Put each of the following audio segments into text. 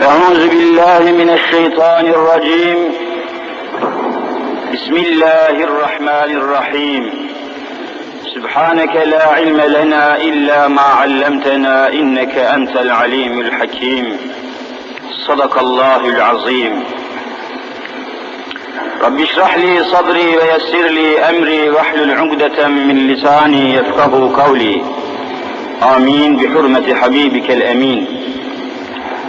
أعوذ بالله من الشيطان الرجيم. بسم الله الرحمن الرحيم. سبحانك لا علم لنا إلا ما علمتنا إنك أنت العليم الحكيم. صدق الله العظيم. رب اشرح لي صدري ويسر لي أمري واحلل عقدة من لساني يفقه قولي. آمين. بحرمة حبيبك الأمين.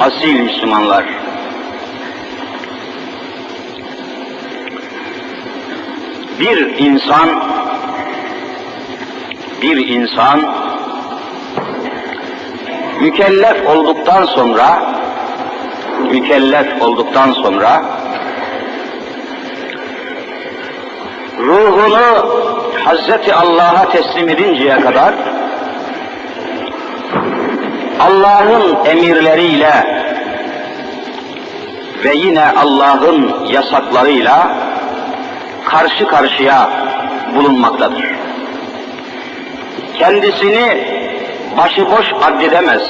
asil Müslümanlar. Bir insan, bir insan mükellef olduktan sonra, mükellef olduktan sonra ruhunu Hazreti Allah'a teslim edinceye kadar Allah'ın emirleriyle ve yine Allah'ın yasaklarıyla karşı karşıya bulunmaktadır. Kendisini başıboş addedemez.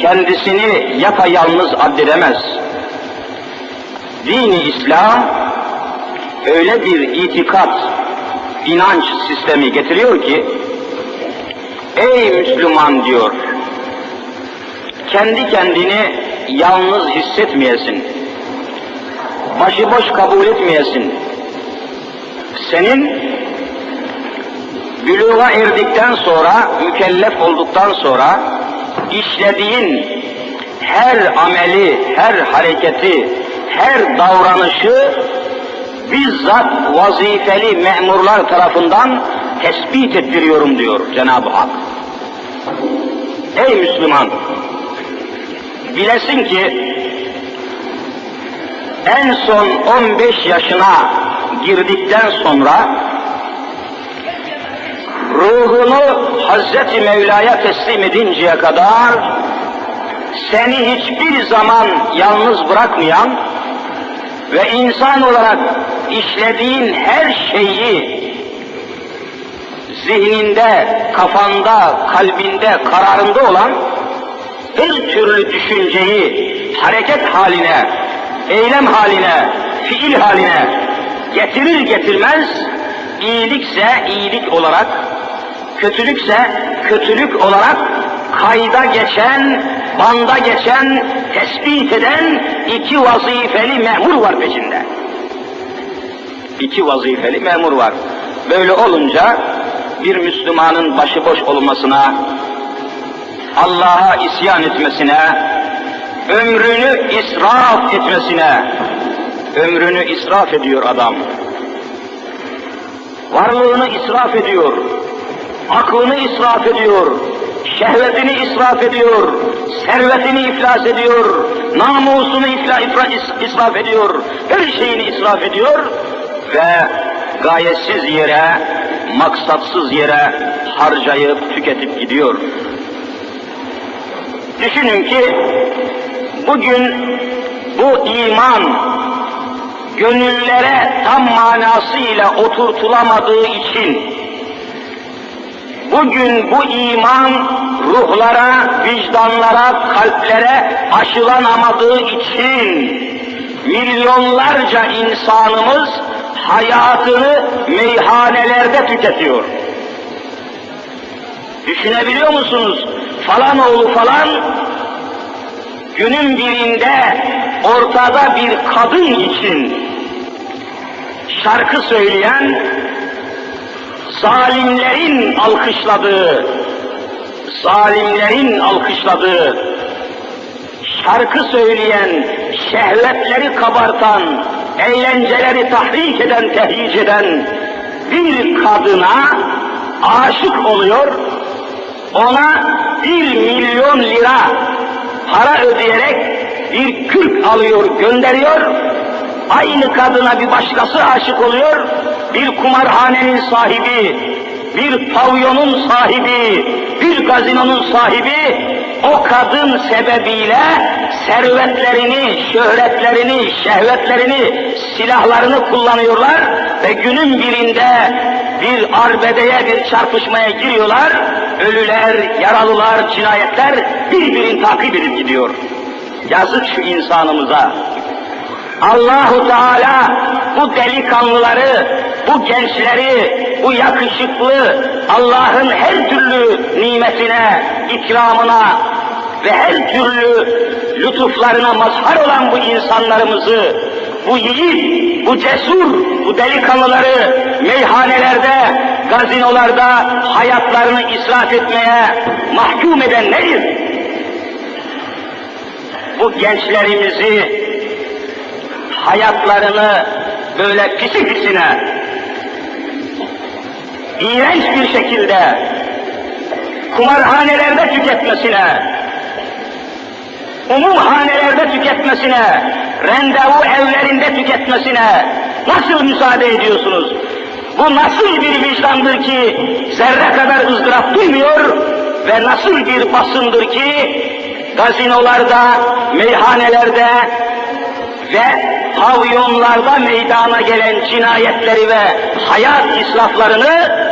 Kendisini yapayalnız addedemez. Dini İslam öyle bir itikat, inanç sistemi getiriyor ki Ey Müslüman diyor, kendi kendini yalnız hissetmeyesin, başıboş kabul etmeyesin. Senin büluğa erdikten sonra, mükellef olduktan sonra işlediğin her ameli, her hareketi, her davranışı bizzat vazifeli memurlar tarafından tespit ettiriyorum diyor Cenab-ı Hak. Ey Müslüman! Bilesin ki en son 15 yaşına girdikten sonra ruhunu Hazreti Mevla'ya teslim edinceye kadar seni hiçbir zaman yalnız bırakmayan ve insan olarak işlediğin her şeyi zihninde, kafanda, kalbinde, kararında olan her türlü düşünceyi hareket haline, eylem haline, fiil haline getirir getirmez iyilikse iyilik olarak, kötülükse kötülük olarak kayda geçen, banda geçen, tespit eden iki vazifeli memur var peşinde. İki vazifeli memur var. Böyle olunca bir Müslümanın başıboş olmasına, Allah'a isyan etmesine, ömrünü israf etmesine, ömrünü israf ediyor adam. Varlığını israf ediyor, aklını israf ediyor, şehvetini israf ediyor, servetini iflas ediyor, namusunu ifla, ifra, israf ediyor, her şeyini israf ediyor ve gayetsiz yere, maksatsız yere harcayıp tüketip gidiyor. Düşünün ki bugün bu iman gönüllere tam manasıyla oturtulamadığı için bugün bu iman ruhlara, vicdanlara, kalplere aşılanamadığı için milyonlarca insanımız hayatını meyhanelerde tüketiyor. Düşünebiliyor musunuz? Falan oğlu falan günün birinde ortada bir kadın için şarkı söyleyen, zalimlerin alkışladığı, zalimlerin alkışladığı, şarkı söyleyen, şehvetleri kabartan, eğlenceleri tahrik eden, tehyic eden bir kadına aşık oluyor, ona bir milyon lira para ödeyerek bir kürk alıyor, gönderiyor. Aynı kadına bir başkası aşık oluyor. Bir kumarhanenin sahibi, bir pavyonun sahibi, bir gazinonun sahibi o kadın sebebiyle servetlerini, şöhretlerini, şehvetlerini, silahlarını kullanıyorlar ve günün birinde bir arbedeye, bir çarpışmaya giriyorlar. Ölüler, yaralılar, cinayetler birbirini takip edip gidiyor. Yazık şu insanımıza. Allahu Teala bu delikanlıları, bu gençleri, bu yakışıklı Allah'ın her türlü nimetine, ikramına ve her türlü lütuflarına mazhar olan bu insanlarımızı, bu yiğit, bu cesur, bu delikanlıları meyhanelerde, gazinolarda hayatlarını israf etmeye mahkum eden nedir? Bu gençlerimizi hayatlarını böyle pisi pisine, iğrenç bir şekilde kumarhanelerde tüketmesine, umumhanelerde tüketmesine, rendevu evlerinde tüketmesine nasıl müsaade ediyorsunuz? Bu nasıl bir vicdandır ki zerre kadar ızdırap duymuyor ve nasıl bir basındır ki gazinolarda, meyhanelerde ve pavyonlarda meydana gelen cinayetleri ve hayat israflarını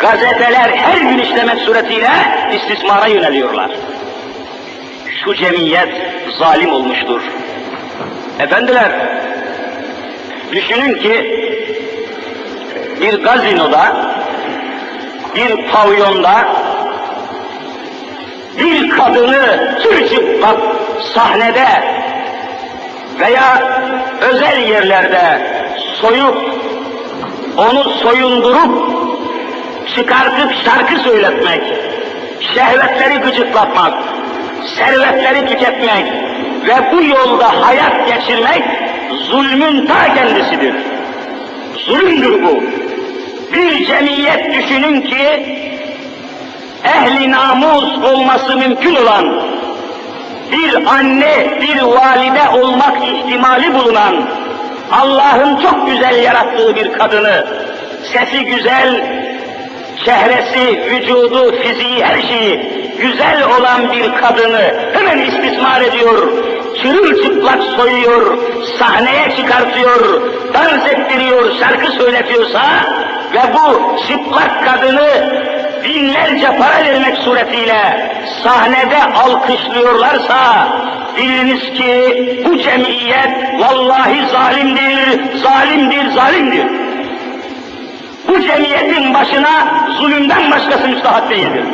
gazeteler her gün işlemek suretiyle istismara yöneliyorlar. Şu cemiyet zalim olmuştur. Efendiler, düşünün ki bir gazinoda, bir pavyonda bir kadını çırçıplak sahnede veya özel yerlerde soyup onu soyundurup çıkartıp şarkı söyletmek, şehvetleri gıcıklatmak, servetleri tüketmek ve bu yolda hayat geçirmek zulmün ta kendisidir. Zulümdür bu. Bir cemiyet düşünün ki ehli namus olması mümkün olan bir anne, bir valide olmak ihtimali bulunan Allah'ın çok güzel yarattığı bir kadını, sesi güzel, çehresi, vücudu, fiziği, her şeyi güzel olan bir kadını hemen istismar ediyor, çırılçıplak soyuyor, sahneye çıkartıyor, dans ettiriyor, şarkı söyletiyorsa ve bu çıplak kadını binlerce para suretiyle sahnede alkışlıyorlarsa biliniz ki bu cemiyet vallahi zalimdir, zalimdir, zalimdir. Bu cemiyetin başına zulümden başkası müstahak değildir.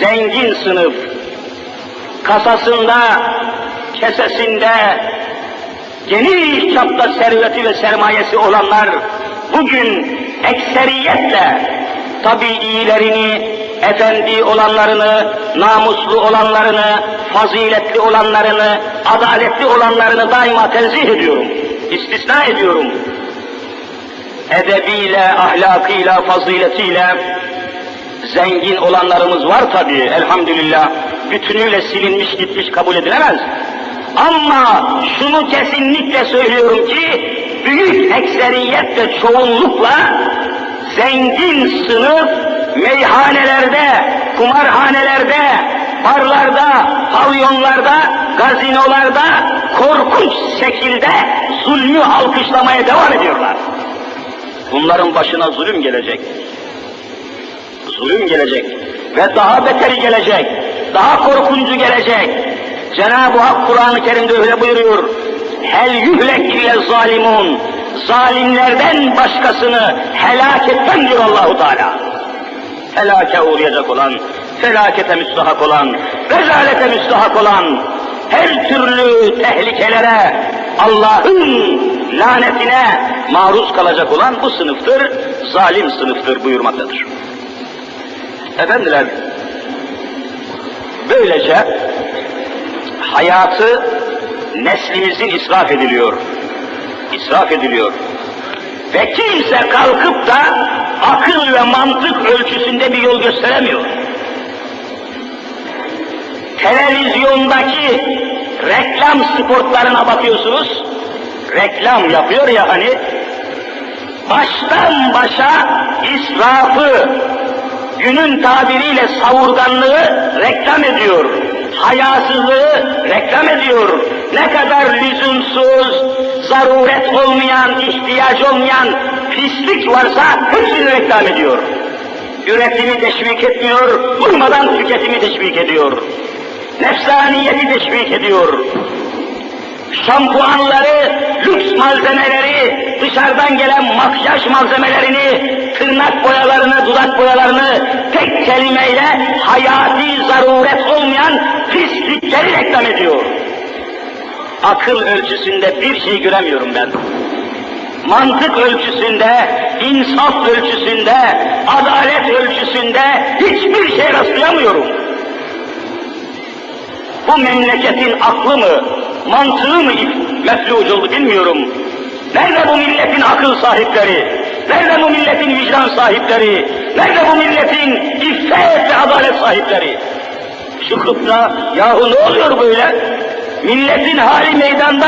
Zengin sınıf, kasasında, kesesinde, geniş çapta serveti ve sermayesi olanlar bugün ekseriyetle tabi iyilerini, efendi olanlarını, namuslu olanlarını, faziletli olanlarını, adaletli olanlarını daima tenzih ediyorum, istisna ediyorum. Edebiyle, ahlakıyla, faziletiyle zengin olanlarımız var tabi elhamdülillah. Bütünüyle silinmiş gitmiş kabul edilemez. Ama şunu kesinlikle söylüyorum ki büyük ekseriyet çoğunlukla zengin sınıf meyhanelerde, kumarhanelerde, barlarda, pavyonlarda, gazinolarda korkunç şekilde zulmü alkışlamaya devam ediyorlar. Bunların başına zulüm gelecek. Zulüm gelecek ve daha beteri gelecek, daha korkuncu gelecek. Cenab-ı Hak Kur'an-ı Kerim'de öyle buyuruyor. Hel yuhlek zalimun. Zalimlerden başkasını helak etmem diyor Allahu Teala. Helake uğrayacak olan, felakete müstahak olan, rezalete müstahak olan, her türlü tehlikelere, Allah'ın lanetine maruz kalacak olan bu sınıftır, zalim sınıftır buyurmaktadır. Efendiler, böylece hayatı neslimizin israf ediliyor. İsraf ediliyor. Ve kimse kalkıp da akıl ve mantık ölçüsünde bir yol gösteremiyor. televizyondaki reklam spotlarına bakıyorsunuz. Reklam yapıyor ya hani, baştan başa israfı, günün tabiriyle savurganlığı reklam ediyor. Hayasızlığı reklam ediyor. Ne kadar lüzumsuz, zaruret olmayan, ihtiyaç olmayan pislik varsa hepsini reklam ediyor. Üretimi teşvik etmiyor, durmadan tüketimi teşvik ediyor. Nefsaniyeti teşvik ediyor şampuanları, lüks malzemeleri, dışarıdan gelen makyaj malzemelerini, tırnak boyalarını, dudak boyalarını tek kelimeyle hayati zaruret olmayan pislikleri reklam ediyor. Akıl ölçüsünde bir şey göremiyorum ben. Mantık ölçüsünde, insaf ölçüsünde, adalet ölçüsünde hiçbir şey rastlayamıyorum. Bu memleketin aklı mı, mantığı mı mefluc oldu bilmiyorum. Nerede bu milletin akıl sahipleri? Nerede bu milletin vicdan sahipleri? Nerede bu milletin iffet ve adalet sahipleri? Çıkıp da yahu ne oluyor böyle? Milletin hali meydanda,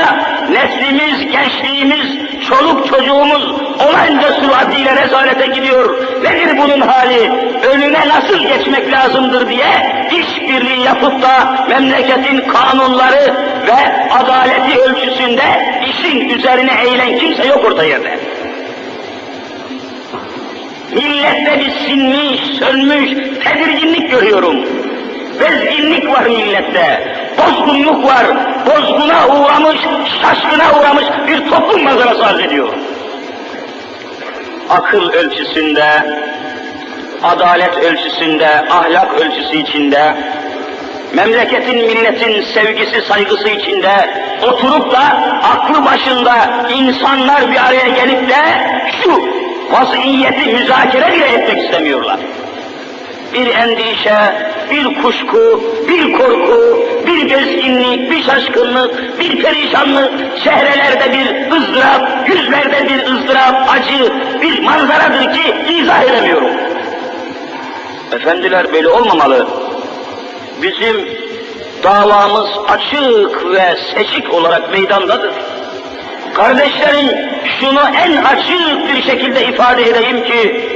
neslimiz, gençliğimiz, çoluk çocuğumuz olanca suratiyle rezalete gidiyor. Nedir bunun hali? Önüne nasıl geçmek lazımdır diye işbirliği yapıp da memleketin kanunları ve adaleti ölçüsünde işin üzerine eğilen kimse yok orta yerde. Millette bir sinmiş, sönmüş, tedirginlik görüyorum. Bezginlik var millette, bozgunluk var, bozguna uğramış, şaşkına uğramış bir toplum manzarası arz ediyor. Akıl ölçüsünde, adalet ölçüsünde, ahlak ölçüsü içinde, memleketin, milletin sevgisi, saygısı içinde oturup da aklı başında insanlar bir araya gelip de şu vaziyeti müzakere bile etmek istemiyorlar. Bir endişe, bir kuşku, bir korku, bir bezginlik, bir şaşkınlık, bir perişanlık, çehrelerde bir ızdırap, yüzlerde bir ızdırap, acı, bir manzaradır ki izah edemiyorum. Efendiler böyle olmamalı. Bizim davamız açık ve seçik olarak meydandadır. Kardeşlerim şunu en açık bir şekilde ifade edeyim ki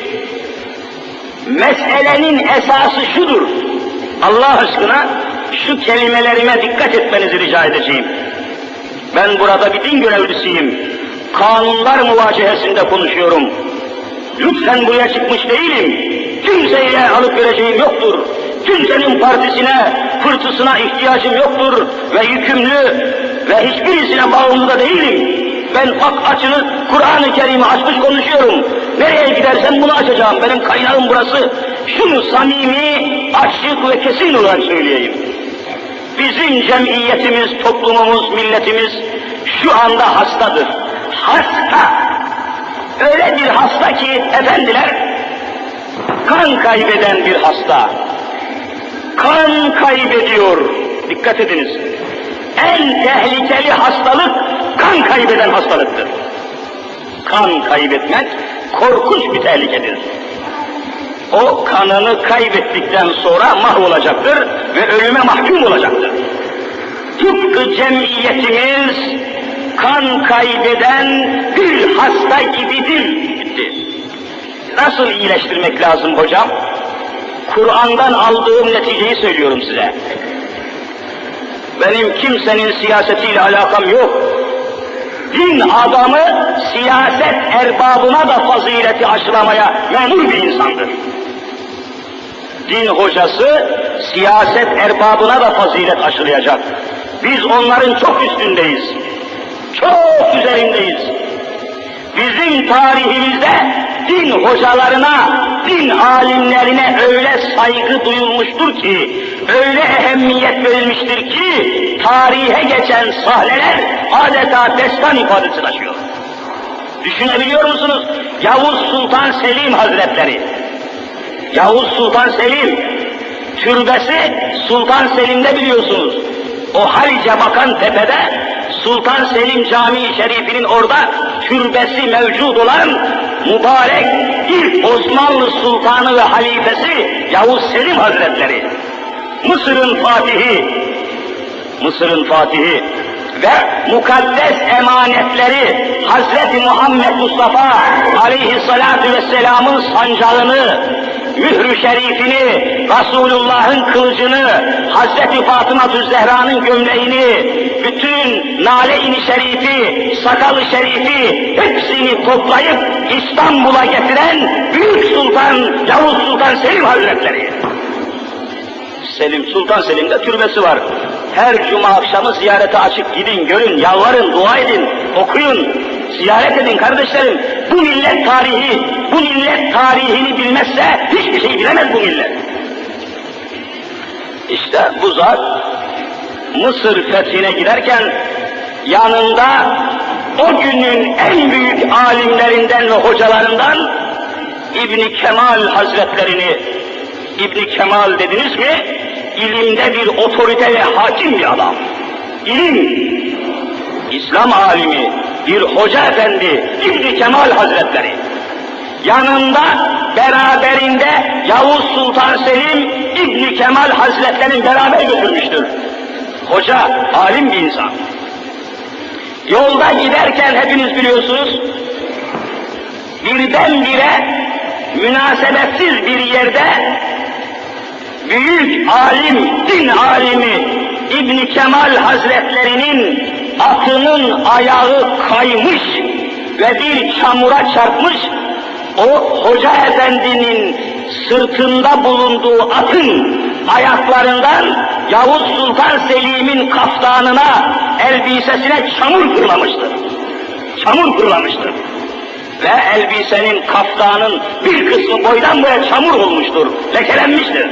Meselenin esası şudur. Allah aşkına şu kelimelerime dikkat etmenizi rica edeceğim. Ben burada bir din görevlisiyim. Kanunlar muvacehesinde konuşuyorum. Lütfen buraya çıkmış değilim. Kimseye alıp vereceğim yoktur. Kimsenin partisine, fırtısına ihtiyacım yoktur ve yükümlü ve hiçbirisine bağımlı da değilim. Ben hak açını Kur'an-ı Kerim'i açmış konuşuyorum. Nereye gidersem bunu açacağım. Benim kaynağım burası. Şunu samimi, açık ve kesin olarak söyleyeyim. Bizim cemiyetimiz, toplumumuz, milletimiz şu anda hastadır. Hasta. Öyle bir hasta ki efendiler, kan kaybeden bir hasta. Kan kaybediyor. Dikkat ediniz. En tehlikeli hastalık kan kaybeden hastalıktır. Kan kaybetmek korkunç bir tehlikedir. O kanını kaybettikten sonra mahvolacaktır ve ölüme mahkum olacaktır. Tıpkı cemiyetimiz kan kaybeden bir hasta gibidir. Nasıl iyileştirmek lazım hocam? Kur'an'dan aldığım neticeyi söylüyorum size. Benim kimsenin siyasetiyle alakam yok. Din adamı siyaset erbabına da fazileti aşılamaya memur bir insandır. Din hocası siyaset erbabına da fazilet aşılayacak. Biz onların çok üstündeyiz. Çok üzerindeyiz. Bizim tarihimizde din hocalarına, din alimlerine öyle saygı duyulmuştur ki, öyle ehemmiyet verilmiştir ki, tarihe geçen sahneler adeta destan ifadesi taşıyor. Düşünebiliyor musunuz? Yavuz Sultan Selim Hazretleri. Yavuz Sultan Selim, türbesi Sultan Selim'de biliyorsunuz. O Halice bakan tepede Sultan Selim Camii Şerifi'nin orada türbesi mevcud olan mübarek ilk Osmanlı Sultanı ve halifesi Yavuz Selim Hazretleri. Mısır'ın Fatihi, Mısır'ın Fatihi ve mukaddes emanetleri Hazreti Muhammed Mustafa aleyhissalatu vesselamın sancağını, mührü şerifini, Resulullah'ın kılıcını, Hazreti Fatıma Zehra'nın gömleğini, bütün nale-i şerifi, sakalı şerifi hepsini toplayıp İstanbul'a getiren Büyük Sultan Yavuz Sultan Selim Hazretleri. Selim, Sultan Selim'de türbesi var. Her cuma akşamı ziyarete açık gidin, görün, yalvarın, dua edin, okuyun, ziyaret edin kardeşlerim. Bu millet tarihi, bu millet tarihini bilmezse hiçbir şey bilemez bu millet. İşte bu zat Mısır fethine giderken yanında o günün en büyük alimlerinden ve hocalarından İbni Kemal Hazretlerini İbni Kemal dediniz mi ilimde bir otorite ve hakim bir adam. İlim, İslam alimi, bir hoca efendi İbni Kemal Hazretleri. Yanında beraberinde Yavuz Sultan Selim İbni Kemal Hazretlerini beraber götürmüştür. Hoca, alim bir insan. Yolda giderken hepiniz biliyorsunuz, birdenbire münasebetsiz bir yerde büyük alim, din alimi İbn Kemal Hazretlerinin atının ayağı kaymış ve bir çamura çarpmış, o hoca efendinin sırtında bulunduğu atın ayaklarından Yavuz Sultan Selim'in kaftanına, elbisesine çamur fırlamıştır. Çamur fırlamıştır. Ve elbisenin kaftanın bir kısmı boydan boya çamur olmuştur, lekelenmiştir.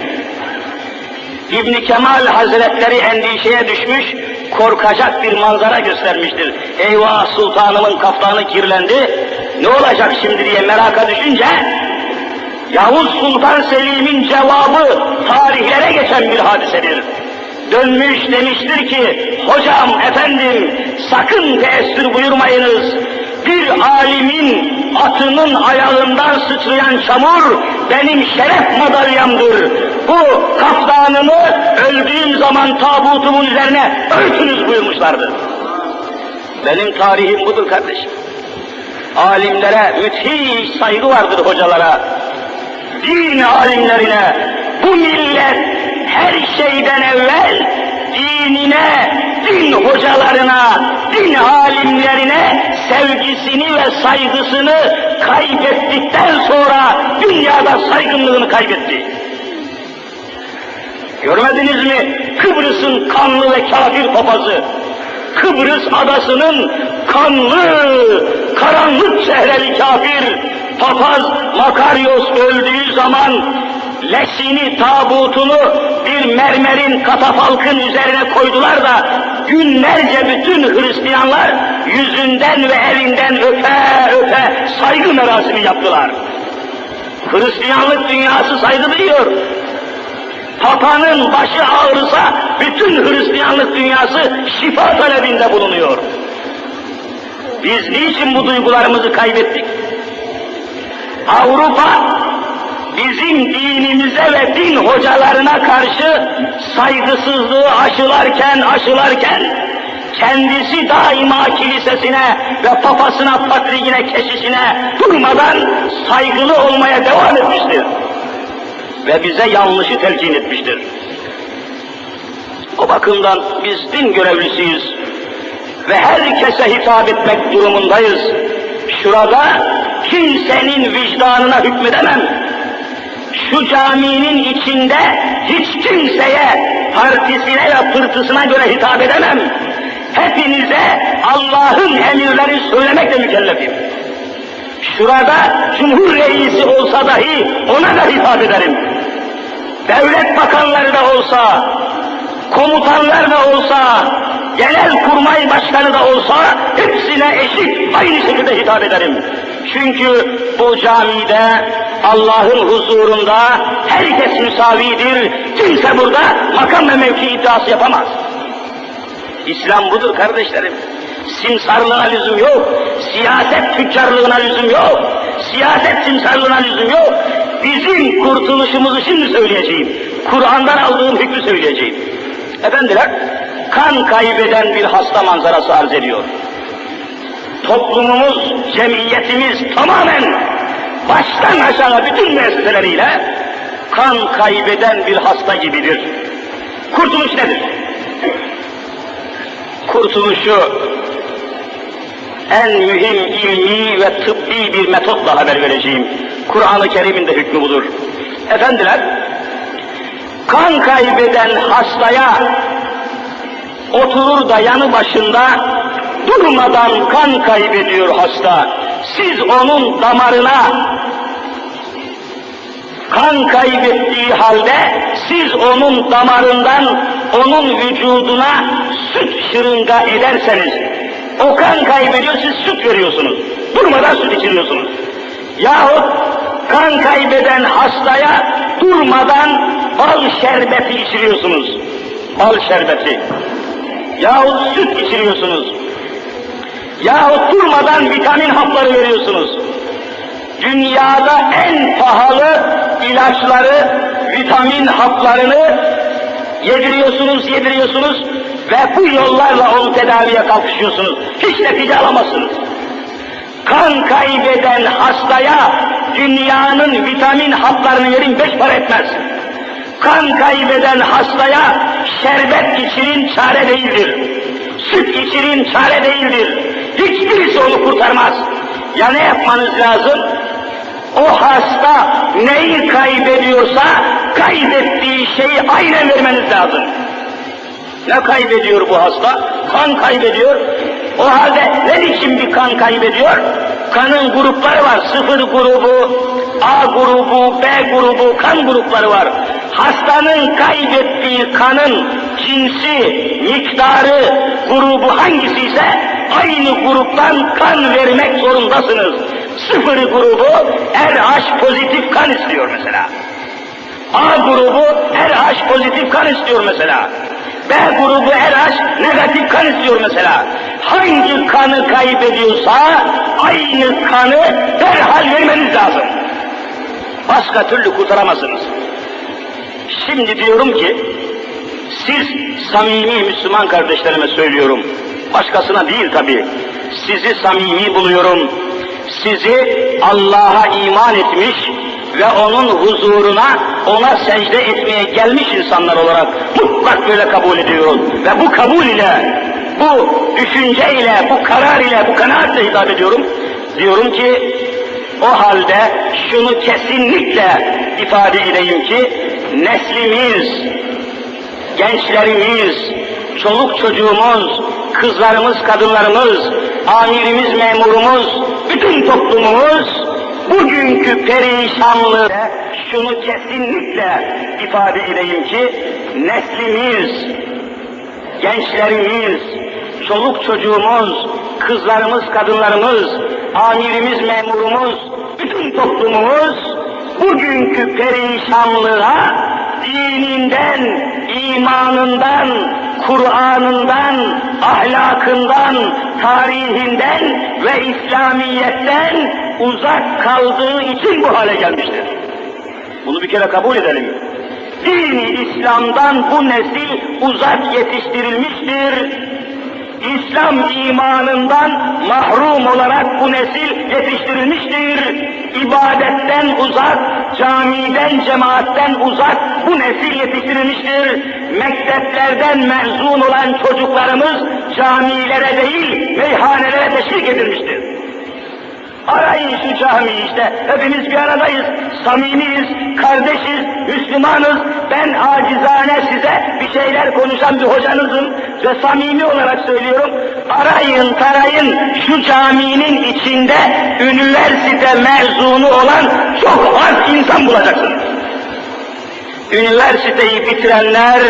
İbn Kemal Hazretleri endişeye düşmüş, korkacak bir manzara göstermiştir. Eyvah sultanımın kaftanı kirlendi, ne olacak şimdi diye meraka düşünce, Yavuz Sultan Selim'in cevabı tarihlere geçen bir hadisedir. Dönmüş demiştir ki, hocam efendim sakın teessür buyurmayınız, bir alimin atının ayağından sıçrayan çamur benim şeref madalyamdır. Bu kaftanımı öldüğüm zaman tabutumun üzerine örtünüz buyurmuşlardı. Benim tarihim budur kardeşim. Alimlere müthiş saygı vardır hocalara. Din alimlerine bu millet her şeyden evvel dinine, din hocalarına, din alimlerine sevgisini ve saygısını kaybettikten sonra dünyada saygınlığını kaybetti. Görmediniz mi Kıbrıs'ın kanlı ve kafir papazı? Kıbrıs adasının kanlı, karanlık çehreli kafir papaz Makaryos öldüğü zaman leşini, tabutunu bir mermerin katafalkın üzerine koydular da günlerce bütün Hristiyanlar yüzünden ve elinden öpe öpe saygı merasimi yaptılar. Hristiyanlık dünyası saygı duyuyor. Papanın başı ağrısa bütün Hristiyanlık dünyası şifa talebinde bulunuyor. Biz niçin bu duygularımızı kaybettik? Avrupa bizim dinimize ve din hocalarına karşı saygısızlığı aşılarken aşılarken kendisi daima kilisesine ve papasına, patrigine, keşişine durmadan saygılı olmaya devam etmiştir. Ve bize yanlışı telkin etmiştir. O bakımdan biz din görevlisiyiz ve herkese hitap etmek durumundayız. Şurada kimsenin vicdanına hükmedemem şu caminin içinde hiç kimseye partisine ve pırtısına göre hitap edemem. Hepinize Allah'ın emirleri söylemekle mükellefim. Şurada Cumhur Reisi olsa dahi ona da hitap ederim. Devlet bakanları da olsa, komutanlar da olsa, genel kurmay başkanı da olsa hepsine eşit aynı şekilde hitap ederim. Çünkü bu camide Allah'ın huzurunda herkes müsavidir. Kimse burada makam ve mevki iddiası yapamaz. İslam budur kardeşlerim. Simsarlığına lüzum yok. Siyaset tüccarlığına lüzum yok. Siyaset simsarlığına lüzum yok. Bizim kurtuluşumuzu şimdi söyleyeceğim. Kur'an'dan aldığım hükmü söyleyeceğim. Efendiler, kan kaybeden bir hasta manzarası arz ediyor. Toplumumuz, cemiyetimiz tamamen baştan aşağı bütün müesseseleriyle kan kaybeden bir hasta gibidir. Kurtuluş nedir? Kurtuluşu en mühim ilmi ve tıbbi bir metotla haber vereceğim. Kur'an-ı Kerim'in de hükmü budur. Efendiler, kan kaybeden hastaya oturur da yanı başında durmadan kan kaybediyor hasta. Siz onun damarına kan kaybettiği halde siz onun damarından onun vücuduna süt şırınga ederseniz o kan kaybediyor siz süt veriyorsunuz. Durmadan süt içiriyorsunuz. Yahut kan kaybeden hastaya durmadan bal şerbeti içiriyorsunuz. Bal şerbeti. Yahut süt içiriyorsunuz. Yahut durmadan vitamin hapları veriyorsunuz. Dünyada en pahalı ilaçları, vitamin haplarını yediriyorsunuz, yediriyorsunuz ve bu yollarla onu tedaviye kalkışıyorsunuz. Hiç netice alamazsınız. Kan kaybeden hastaya dünyanın vitamin haplarını verin beş para etmez. Kan kaybeden hastaya şerbet içirin çare değildir. Süt içirin çare değildir. Hiçbirisi onu kurtarmaz. Ya ne yapmanız lazım? O hasta neyi kaybediyorsa kaybettiği şeyi aynen vermeniz lazım. Ne kaybediyor bu hasta? Kan kaybediyor. O halde ne biçim bir kan kaybediyor? Kanın grupları var. Sıfır grubu, A grubu, B grubu, kan grupları var. Hastanın kaybettiği kanın cinsi, miktarı, grubu hangisi ise aynı gruptan kan vermek zorundasınız. Sıfır grubu RH pozitif kan istiyor mesela. A grubu RH pozitif kan istiyor mesela. B grubu RH negatif kan istiyor mesela. Hangi kanı kaybediyorsa aynı kanı derhal vermeniz lazım. Başka türlü kurtaramazsınız. Şimdi diyorum ki, siz samimi Müslüman kardeşlerime söylüyorum. Başkasına değil tabi. Sizi samimi buluyorum. Sizi Allah'a iman etmiş ve onun huzuruna, ona secde etmeye gelmiş insanlar olarak mutlak böyle kabul ediyorum. Ve bu kabul ile, bu düşünce ile, bu karar ile, bu kanaatle hitap ediyorum. Diyorum ki, o halde şunu kesinlikle ifade edeyim ki, neslimiz, gençlerimiz, çoluk çocuğumuz, kızlarımız, kadınlarımız, amirimiz, memurumuz, bütün toplumumuz bugünkü perişanlığı şunu kesinlikle ifade edeyim ki neslimiz, gençlerimiz, çoluk çocuğumuz, kızlarımız, kadınlarımız, amirimiz, memurumuz, bütün toplumumuz bugünkü perişanlığa dininden, imanından, Kur'an'ından, ahlakından, tarihinden ve İslamiyetten uzak kaldığı için bu hale gelmiştir. Bunu bir kere kabul edelim. Dini İslam'dan bu nesil uzak yetiştirilmiştir. İslam imanından mahrum olarak bu nesil yetiştirilmiştir. İbadetten uzak, camiden, cemaatten uzak bu nesil yetiştirilmiştir. Mekteplerden mezun olan çocuklarımız camilere değil, meyhanelere teşvik edilmiştir. Arayın şu camiyi işte. Hepimiz bir aradayız. Samimiyiz, kardeşiz, Müslümanız. Ben acizane size bir şeyler konuşan bir hocanızım ve samimi olarak söylüyorum. Arayın, tarayın şu caminin içinde üniversite mezunu olan çok az insan bulacaksınız. Üniversiteyi bitirenler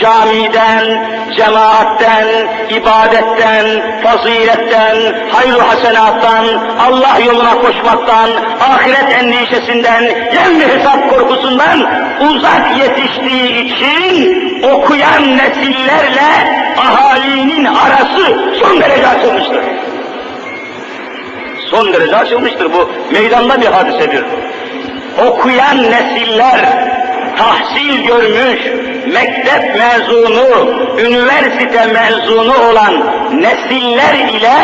camiden, cemaatten, ibadetten, faziletten, hayır hasenattan, Allah yoluna koşmaktan, ahiret endişesinden, kendi hesap korkusundan uzak yetiştiği için okuyan nesillerle ahalinin arası son derece açılmıştır. Son derece açılmıştır bu. Meydanda bir hadisedir. Okuyan nesiller tahsil görmüş, mektep mezunu, üniversite mezunu olan nesiller ile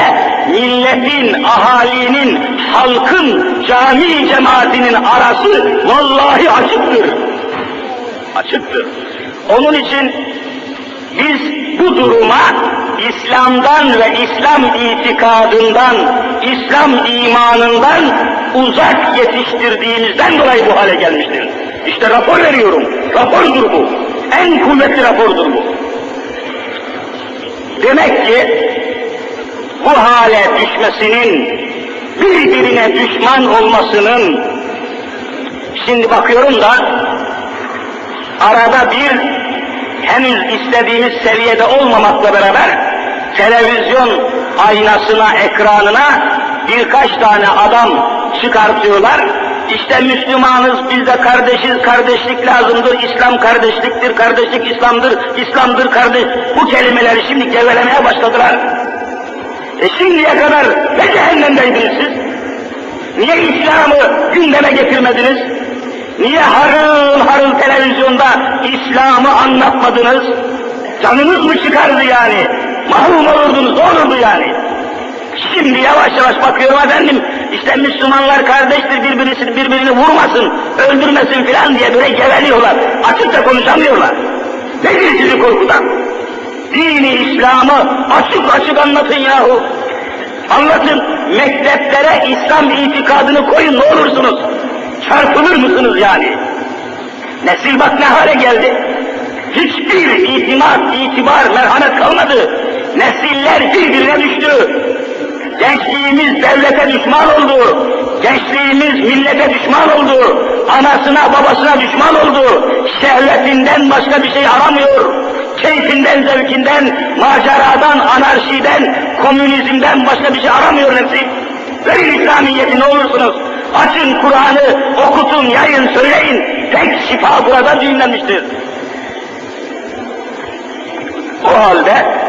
milletin, ahalinin, halkın, cami cemaatinin arası vallahi açıktır. Açıktır. Onun için biz bu duruma İslam'dan ve İslam itikadından, İslam imanından uzak yetiştirdiğimizden dolayı bu hale gelmiştir. İşte rapor veriyorum. Rapordur bu. En kuvvetli rapordur bu. Demek ki bu hale düşmesinin, birbirine düşman olmasının, şimdi bakıyorum da arada bir henüz istediğimiz seviyede olmamakla beraber televizyon aynasına, ekranına birkaç tane adam çıkartıyorlar. İşte Müslümanız, biz de kardeşiz, kardeşlik lazımdır, İslam kardeşliktir, kardeşlik İslam'dır, İslam'dır kardeş. Bu kelimeleri şimdi gevelemeye başladılar. E şimdiye kadar ne cehennemdeydiniz siz? Niye İslam'ı gündeme getirmediniz? Niye harıl harıl televizyonda İslam'ı anlatmadınız? Canınız mı çıkardı yani? Mahrum olurdunuz, olurdu yani? Şimdi yavaş yavaş bakıyorum efendim, işte Müslümanlar kardeştir, birbirini, birbirini vurmasın, öldürmesin filan diye böyle geveliyorlar. Açıkça konuşamıyorlar. Nedir sizi korkudan? Dini İslam'ı açık açık anlatın yahu. Anlatın, mekteplere İslam itikadını koyun ne olursunuz. Çarpılır mısınız yani? Nesil bak ne hale geldi. Hiçbir itimat, itibar, merhamet kalmadı. Nesiller birbirine düştü. Gençliğimiz devlete düşman oldu. Gençliğimiz millete düşman oldu. Anasına babasına düşman oldu. Şehvetinden başka bir şey aramıyor. Keyfinden, zevkinden, maceradan, anarşiden, komünizmden başka bir şey aramıyor hepsi. Verin İslamiyet'i ne olursunuz. Açın Kur'an'ı, okutun, yayın, söyleyin. Tek şifa burada düğümlenmiştir. O halde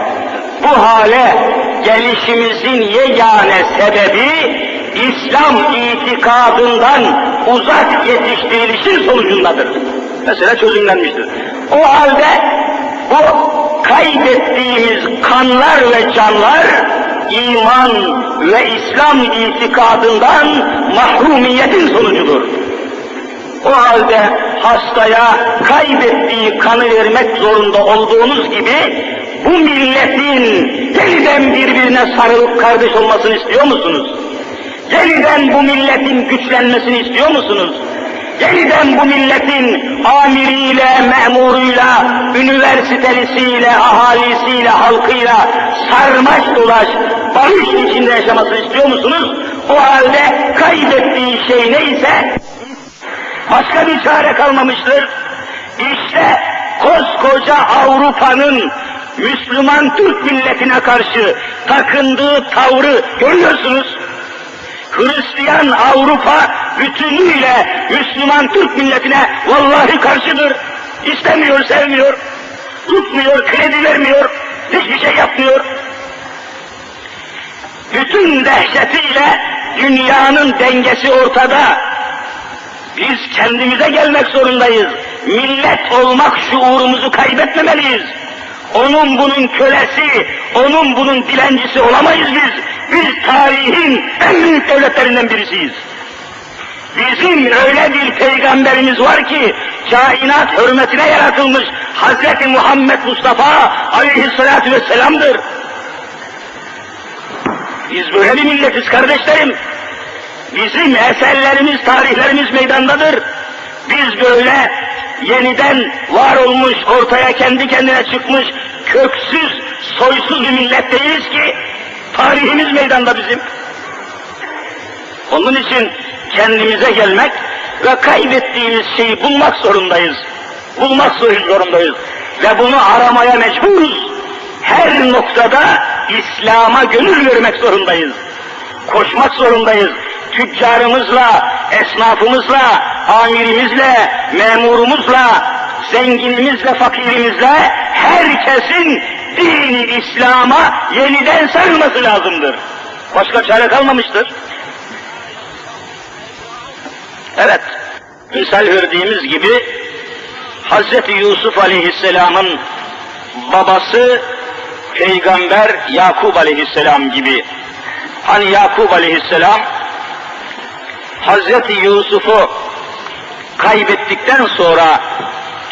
bu hale gelişimizin yegane sebebi İslam itikadından uzak yetiştirilişin sonucundadır. Mesela çözümlenmiştir. O halde bu kaybettiğimiz kanlar ve canlar iman ve İslam itikadından mahrumiyetin sonucudur. O halde hastaya kaybettiği kanı vermek zorunda olduğunuz gibi bu milletin yeniden birbirine sarılıp kardeş olmasını istiyor musunuz? Yeniden bu milletin güçlenmesini istiyor musunuz? Yeniden bu milletin amiriyle, memuruyla, üniversitelisiyle, ahalisiyle, halkıyla sarmaş dolaş, barış içinde yaşamasını istiyor musunuz? O halde kaybettiği şey neyse başka bir çare kalmamıştır. İşte koskoca Avrupa'nın Müslüman Türk milletine karşı takındığı tavrı görüyorsunuz. Hristiyan Avrupa bütünüyle Müslüman Türk milletine vallahi karşıdır. İstemiyor, sevmiyor, tutmuyor, kredi vermiyor, hiçbir şey yapmıyor. Bütün dehşetiyle dünyanın dengesi ortada. Biz kendimize gelmek zorundayız. Millet olmak şuurumuzu kaybetmemeliyiz. Onun bunun kölesi, onun bunun dilencisi olamayız biz. Biz tarihin en büyük devletlerinden birisiyiz. Bizim öyle bir peygamberimiz var ki kainat hürmetine yaratılmış Hazreti Muhammed Mustafa aleyhissalatu vesselam'dır. Biz böyle bir milletiz kardeşlerim. Bizim eserlerimiz, tarihlerimiz meydandadır. Biz böyle yeniden var olmuş, ortaya kendi kendine çıkmış, köksüz, soysuz bir millet değiliz ki, tarihimiz meydanda bizim. Onun için kendimize gelmek ve kaybettiğimiz şeyi bulmak zorundayız. Bulmak zorundayız. Ve bunu aramaya mecburuz. Her noktada İslam'a gönül vermek zorundayız. Koşmak zorundayız. Tüccarımızla, esnafımızla, amirimizle, memurumuzla, zenginimizle, fakirimizle herkesin dini İslam'a yeniden sarılması lazımdır. Başka çare kalmamıştır. Evet, misal verdiğimiz gibi Hazreti Yusuf Aleyhisselam'ın babası Peygamber Yakub Aleyhisselam gibi. Hani Yakub Aleyhisselam Hazreti Yusuf'u kaybettikten sonra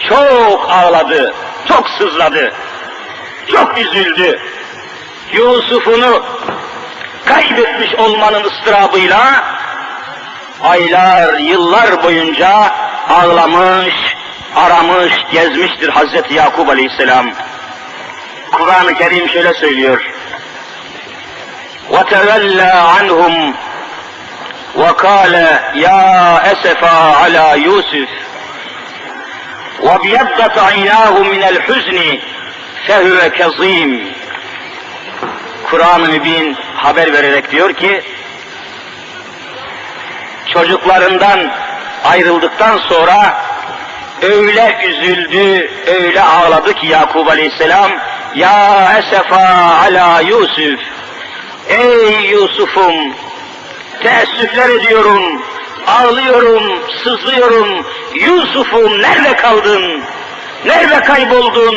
çok ağladı, çok sızladı, çok üzüldü. Yusuf'unu kaybetmiş olmanın ıstırabıyla aylar, yıllar boyunca ağlamış, aramış, gezmiştir Hazreti Yakup Aleyhisselam. Kur'an-ı Kerim şöyle söylüyor. وَتَوَلَّى عَنْهُمْ وَقَالَ يَا أَسَفَا عَلَى يُوسُفَ وَبْيَضَّتْ عَيْنَاهُ مِنَ الْحُزْنِ فَهُوَ كَظِيمٌ Kur'an-ı Mübin haber vererek diyor ki, çocuklarından ayrıldıktan sonra öyle üzüldü, öyle ağladı ki Yakub Aleyhisselam, Ya esefa ala Yusuf, ey Yusuf'um, teessüfler ediyorum, ağlıyorum, sızlıyorum, Yusuf'um nerede kaldın, nerede kayboldun,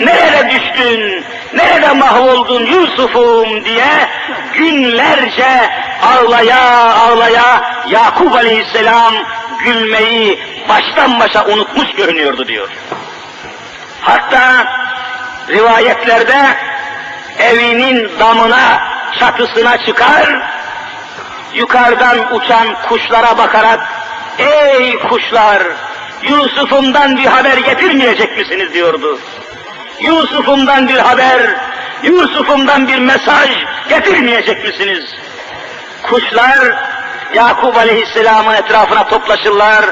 nerede düştün, nerede mahvoldun Yusuf'um diye günlerce ağlaya ağlaya Yakup Aleyhisselam gülmeyi baştan başa unutmuş görünüyordu diyor. Hatta rivayetlerde evinin damına, çatısına çıkar, yukarıdan uçan kuşlara bakarak, ey kuşlar, Yusuf'umdan bir haber getirmeyecek misiniz diyordu. Yusuf'umdan bir haber, Yusuf'umdan bir mesaj getirmeyecek misiniz? Kuşlar Yakup Aleyhisselam'ın etrafına toplaşırlar,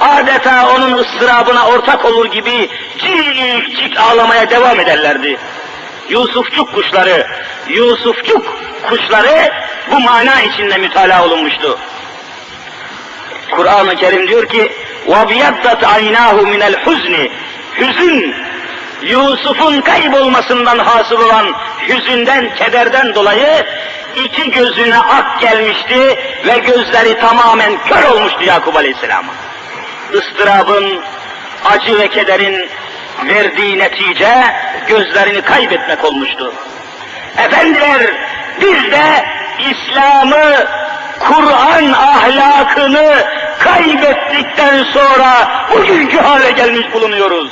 adeta onun ıstırabına ortak olur gibi cik cik ağlamaya devam ederlerdi. Yusufçuk kuşları, Yusufçuk kuşları bu mana içinde mütalaa olunmuştu. Kur'an-ı Kerim diyor ki, وَبْيَدَّتْ عَيْنَاهُ مِنَ الْحُزْنِ Hüzün, Yusuf'un kaybolmasından hasıl olan hüzünden, kederden dolayı iki gözüne ak gelmişti ve gözleri tamamen kör olmuştu Yakup Aleyhisselam'a. Istırabın, acı ve kederin verdiği netice gözlerini kaybetmek olmuştu. Efendiler, biz de İslam'ı, Kur'an ahlakını kaybettikten sonra bugünkü hale gelmiş bulunuyoruz.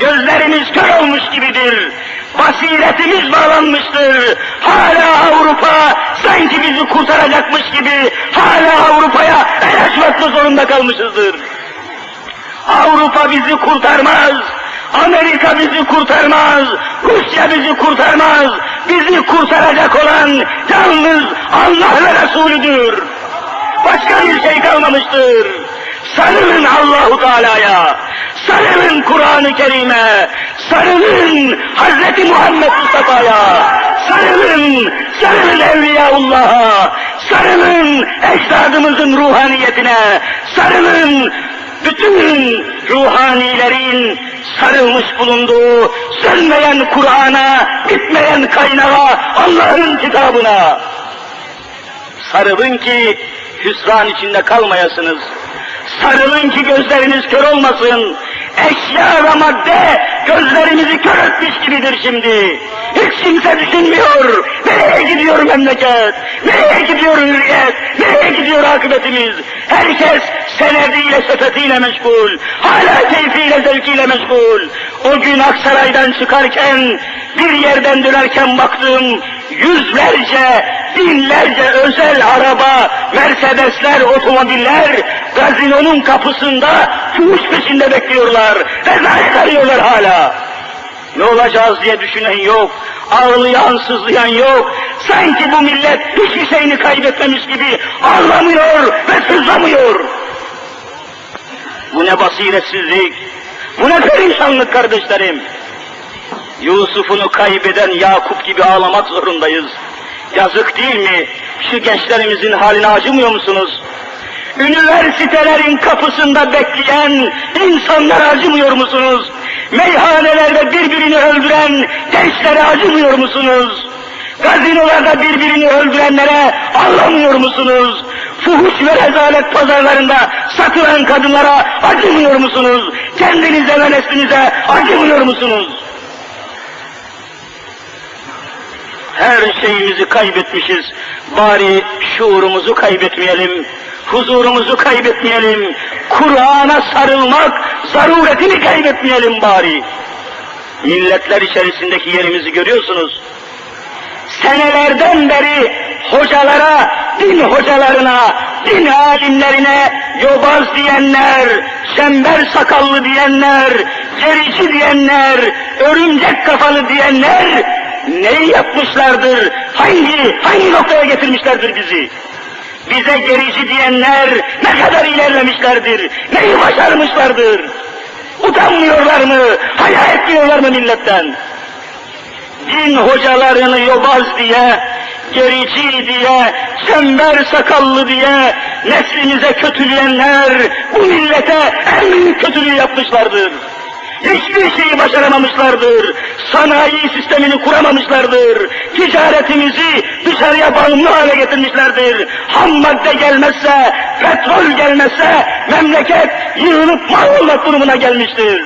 Gözlerimiz kör olmuş gibidir. Basiretimiz bağlanmıştır. Hala Avrupa sanki bizi kurtaracakmış gibi hala Avrupa'ya el açmakla zorunda kalmışızdır. Avrupa bizi kurtarmaz. Amerika bizi kurtarmaz. Rusya bizi kurtarmaz. Bizi kurtaracak olan yalnız Allah ve Resulüdür. Başka bir şey kalmamıştır. Sarılın Allahu Teala'ya, sarılın Kur'an-ı Kerim'e, sarılın Hazreti Muhammed Mustafa'ya, sarılın, sarılın Evliyaullah'a, sarılın ecdadımızın ruhaniyetine, sarılın bütün ruhanilerin sarılmış bulunduğu sönmeyen Kur'an'a, bitmeyen kaynağa, Allah'ın kitabına. Sarılın ki hüsran içinde kalmayasınız. Sarılın ki gözleriniz kör olmasın. Eşya ve madde gözlerimizi kör etmiş gibidir şimdi. Hiç kimse düşünmüyor. Nereye gidiyor memleket? Nereye gidiyor hürriyet? Nereye gidiyor akıbetimiz? Herkes senediyle, sepetiyle meşgul. Hala keyfiyle, zevkiyle meşgul. O gün Aksaray'dan çıkarken, bir yerden dönerken baktım, yüzlerce, binlerce özel araba, Mercedesler, otomobiller gazinonun kapısında fuhuş peşinde bekliyorlar. Rezalet arıyorlar hala. Ne olacağız diye düşünen yok. Ağlayan, sızlayan yok. Sanki bu millet hiçbir şeyini kaybetmemiş gibi ağlamıyor ve sızlamıyor. Bu ne basiretsizlik, bu ne perişanlık kardeşlerim. Yusuf'unu kaybeden Yakup gibi ağlamak zorundayız. Yazık değil mi? Şu gençlerimizin haline acımıyor musunuz? Üniversitelerin kapısında bekleyen insanlara acımıyor musunuz? Meyhanelerde birbirini öldüren gençlere acımıyor musunuz? Gazinolarda birbirini öldürenlere ağlamıyor musunuz? fuhuş ve rezalet pazarlarında satılan kadınlara acımıyor musunuz? Kendinize ve neslinize acımıyor musunuz? Her şeyimizi kaybetmişiz. Bari şuurumuzu kaybetmeyelim, huzurumuzu kaybetmeyelim, Kur'an'a sarılmak zaruretini kaybetmeyelim bari. Milletler içerisindeki yerimizi görüyorsunuz. Senelerden beri hocalara, din hocalarına, din alimlerine yobaz diyenler, çember sakallı diyenler, gerici diyenler, örümcek kafalı diyenler neyi yapmışlardır? Hangi, hangi noktaya getirmişlerdir bizi? Bize gerici diyenler ne kadar ilerlemişlerdir, neyi başarmışlardır? Utanmıyorlar mı? Hayal etmiyorlar mı milletten? Din hocalarını yobaz diye, gerici diye, çember sakallı diye neslimize kötüleyenler bu millete en büyük kötülüğü yapmışlardır. Hiçbir şeyi başaramamışlardır. Sanayi sistemini kuramamışlardır. Ticaretimizi dışarıya bağımlı hale getirmişlerdir. Ham madde gelmezse, petrol gelmezse memleket yığılıp mahvolmak durumuna gelmiştir.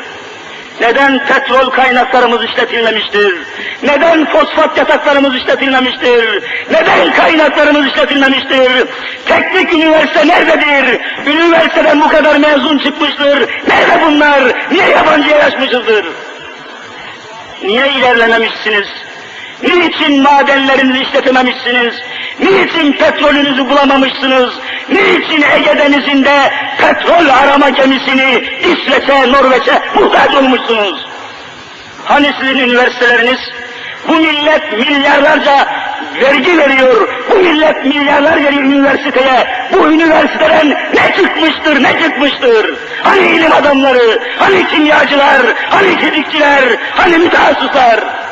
Neden petrol kaynaklarımız işletilmemiştir? Neden fosfat yataklarımız işletilmemiştir? Neden kaynaklarımız işletilmemiştir? Teknik üniversite nerededir? Üniversiteden bu kadar mezun çıkmıştır. Nerede bunlar? Niye yabancıya yaşmışızdır? Niye ilerlememişsiniz? Niçin madenlerinizi işletememişsiniz? Niçin petrolünüzü bulamamışsınız? Niçin Ege Denizi'nde petrol arama gemisini İsveç'e, Norveç'e muhtaç olmuşsunuz? Hani sizin üniversiteleriniz? Bu millet milyarlarca vergi veriyor. Bu millet milyarlar veriyor üniversiteye. Bu üniversiteden ne çıkmıştır, ne çıkmıştır? Hani ilim adamları, hani kimyacılar, hani fizikçiler, hani mütehassıslar?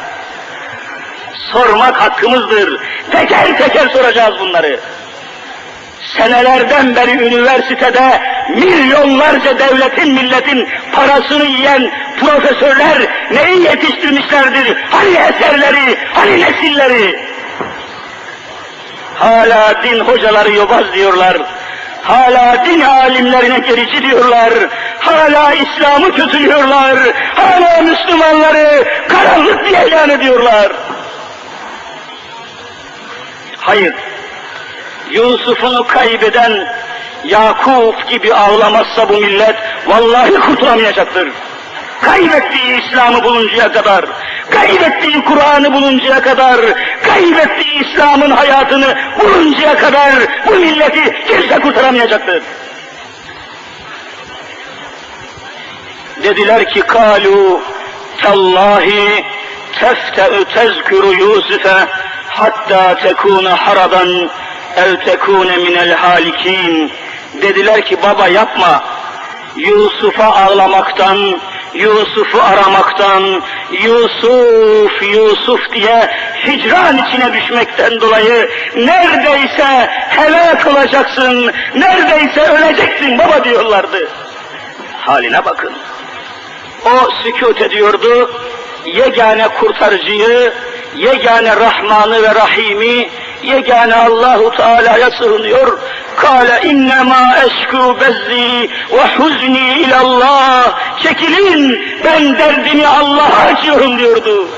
Sormak hakkımızdır. Teker teker soracağız bunları. Senelerden beri üniversitede milyonlarca devletin, milletin parasını yiyen profesörler neyi yetiştirmişlerdir? Hani eserleri, hani nesilleri? Hala din hocaları yobaz diyorlar. Hala din alimlerine gerici diyorlar. Hala İslam'ı kötülüyorlar. Hala Müslümanları karanlık diye ilan ediyorlar. Hayır. Yusuf'unu kaybeden Yakup gibi ağlamazsa bu millet vallahi kurtulamayacaktır. Kaybettiği İslam'ı buluncaya kadar, kaybettiği Kur'an'ı buluncaya kadar, kaybettiği İslam'ın hayatını buluncaya kadar bu milleti kimse kurtaramayacaktır. Dediler ki kalu tallahi tefte'ü tezkuru Yusuf'e hatta tekune haradan ev tekune minel halikin. Dediler ki baba yapma. Yusuf'a ağlamaktan, Yusuf'u aramaktan, Yusuf, Yusuf diye hicran içine düşmekten dolayı neredeyse helak olacaksın, neredeyse öleceksin baba diyorlardı. Haline bakın. O sükut ediyordu, yegane kurtarıcıyı, yegane Rahmanı ve Rahim'i, yegane Allahu Teala'ya sığınıyor. Kale innema eşku bezzi ve huzni ilallah. Çekilin ben derdimi Allah'a açıyorum diyordu.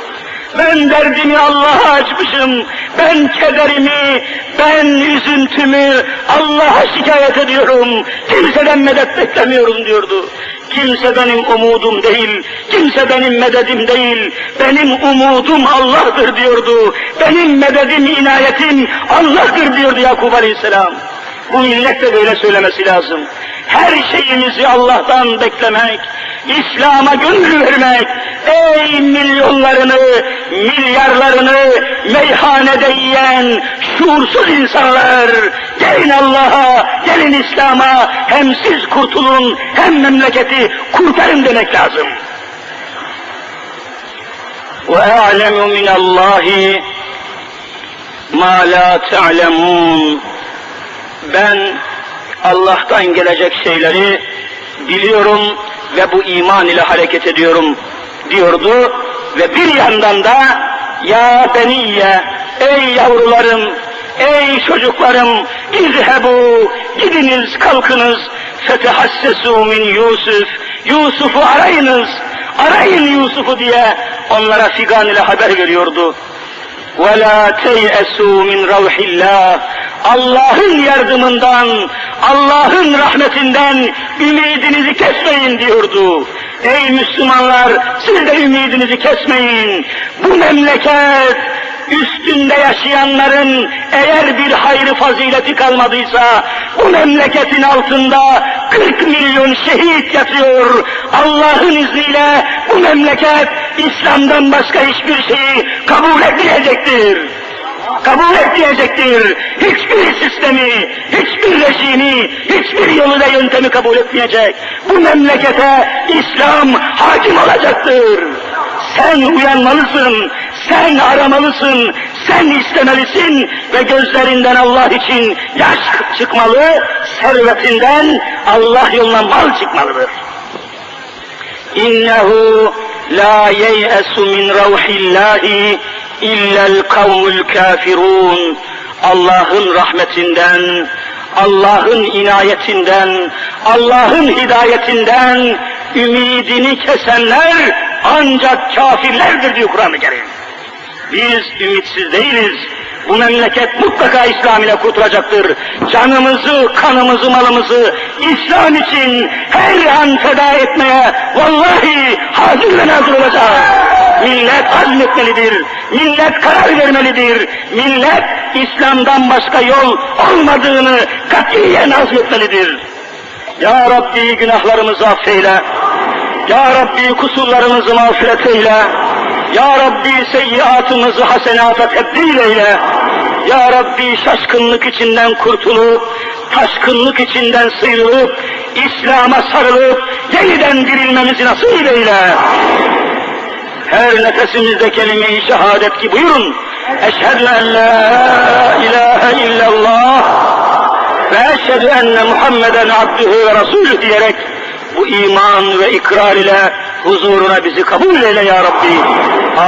Ben derdimi Allah'a açmışım. Ben kederimi, ben üzüntümü Allah'a şikayet ediyorum. Kimseden medet beklemiyorum diyordu. Kimse benim umudum değil, kimse benim mededim değil, benim umudum Allah'tır diyordu. Benim mededim, inayetim Allah'tır diyordu Yakup Aleyhisselam. Bu millet de böyle söylemesi lazım. Her şeyimizi Allah'tan beklemek, İslam'a gönül vermek, ey milyonlarını, milyarlarını meyhanede yiyen şuursuz insanlar, gelin Allah'a, gelin İslam'a, hem siz kurtulun, hem memleketi kurtarın demek lazım. وَاَعْلَمُ مِنَ اللّٰهِ مَا لَا تَعْلَمُونَ ben Allah'tan gelecek şeyleri biliyorum ve bu iman ile hareket ediyorum diyordu ve bir yandan da ya beniye ey yavrularım Ey çocuklarım, izhebu, gidiniz kalkınız, fetehassesu min Yusuf, Yusuf'u arayınız, arayın Yusuf'u diye onlara figan ile haber veriyordu ve la teyesu min ravhillah. Allah'ın yardımından, Allah'ın rahmetinden ümidinizi kesmeyin diyordu. Ey Müslümanlar siz de ümidinizi kesmeyin. Bu memleket üstünde yaşayanların eğer bir hayrı fazileti kalmadıysa bu memleketin altında 40 milyon şehit yatıyor. Allah'ın izniyle bu memleket İslam'dan başka hiçbir şeyi kabul etmeyecektir kabul etmeyecektir. Hiçbir sistemi, hiçbir rejimi, hiçbir yolu ve yöntemi kabul etmeyecek. Bu memlekete İslam hakim olacaktır. Sen uyanmalısın, sen aramalısın, sen istemelisin ve gözlerinden Allah için yaş çıkmalı, servetinden Allah yoluna mal çıkmalıdır. İnnehu la yeyesu min ravhillahi illel kavmul kafirun. Allah'ın rahmetinden, Allah'ın inayetinden, Allah'ın hidayetinden ümidini kesenler ancak kafirlerdir diyor Kur'an-ı Kerim. Biz ümitsiz değiliz. Bu memleket mutlaka İslam ile kurtulacaktır. Canımızı, kanımızı, malımızı İslam için her an feda etmeye vallahi hazır ve nazır olacağız. Millet azmetmelidir, millet karar vermelidir, millet İslam'dan başka yol olmadığını katiyen azmetmelidir. Ya Rabbi günahlarımızı affeyle, Ya Rabbi kusurlarımızı mağfiret eyle, Ya Rabbi seyyiatımızı hasenata tebdil eyle, Ya Rabbi şaşkınlık içinden kurtulup, taşkınlık içinden sıyrılıp, İslam'a sarılıp, yeniden dirilmemizi nasip eyle. Her nefesimizde kelime-i şehadet ki buyurun. Eşhedü en la ilahe illallah ve eşhedü enne Muhammeden abdühü ve rasulü diyerek bu iman ve ikrar ile huzuruna bizi kabul eyle ya Rabbi.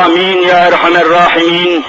Amin ya Erhamer Rahimin.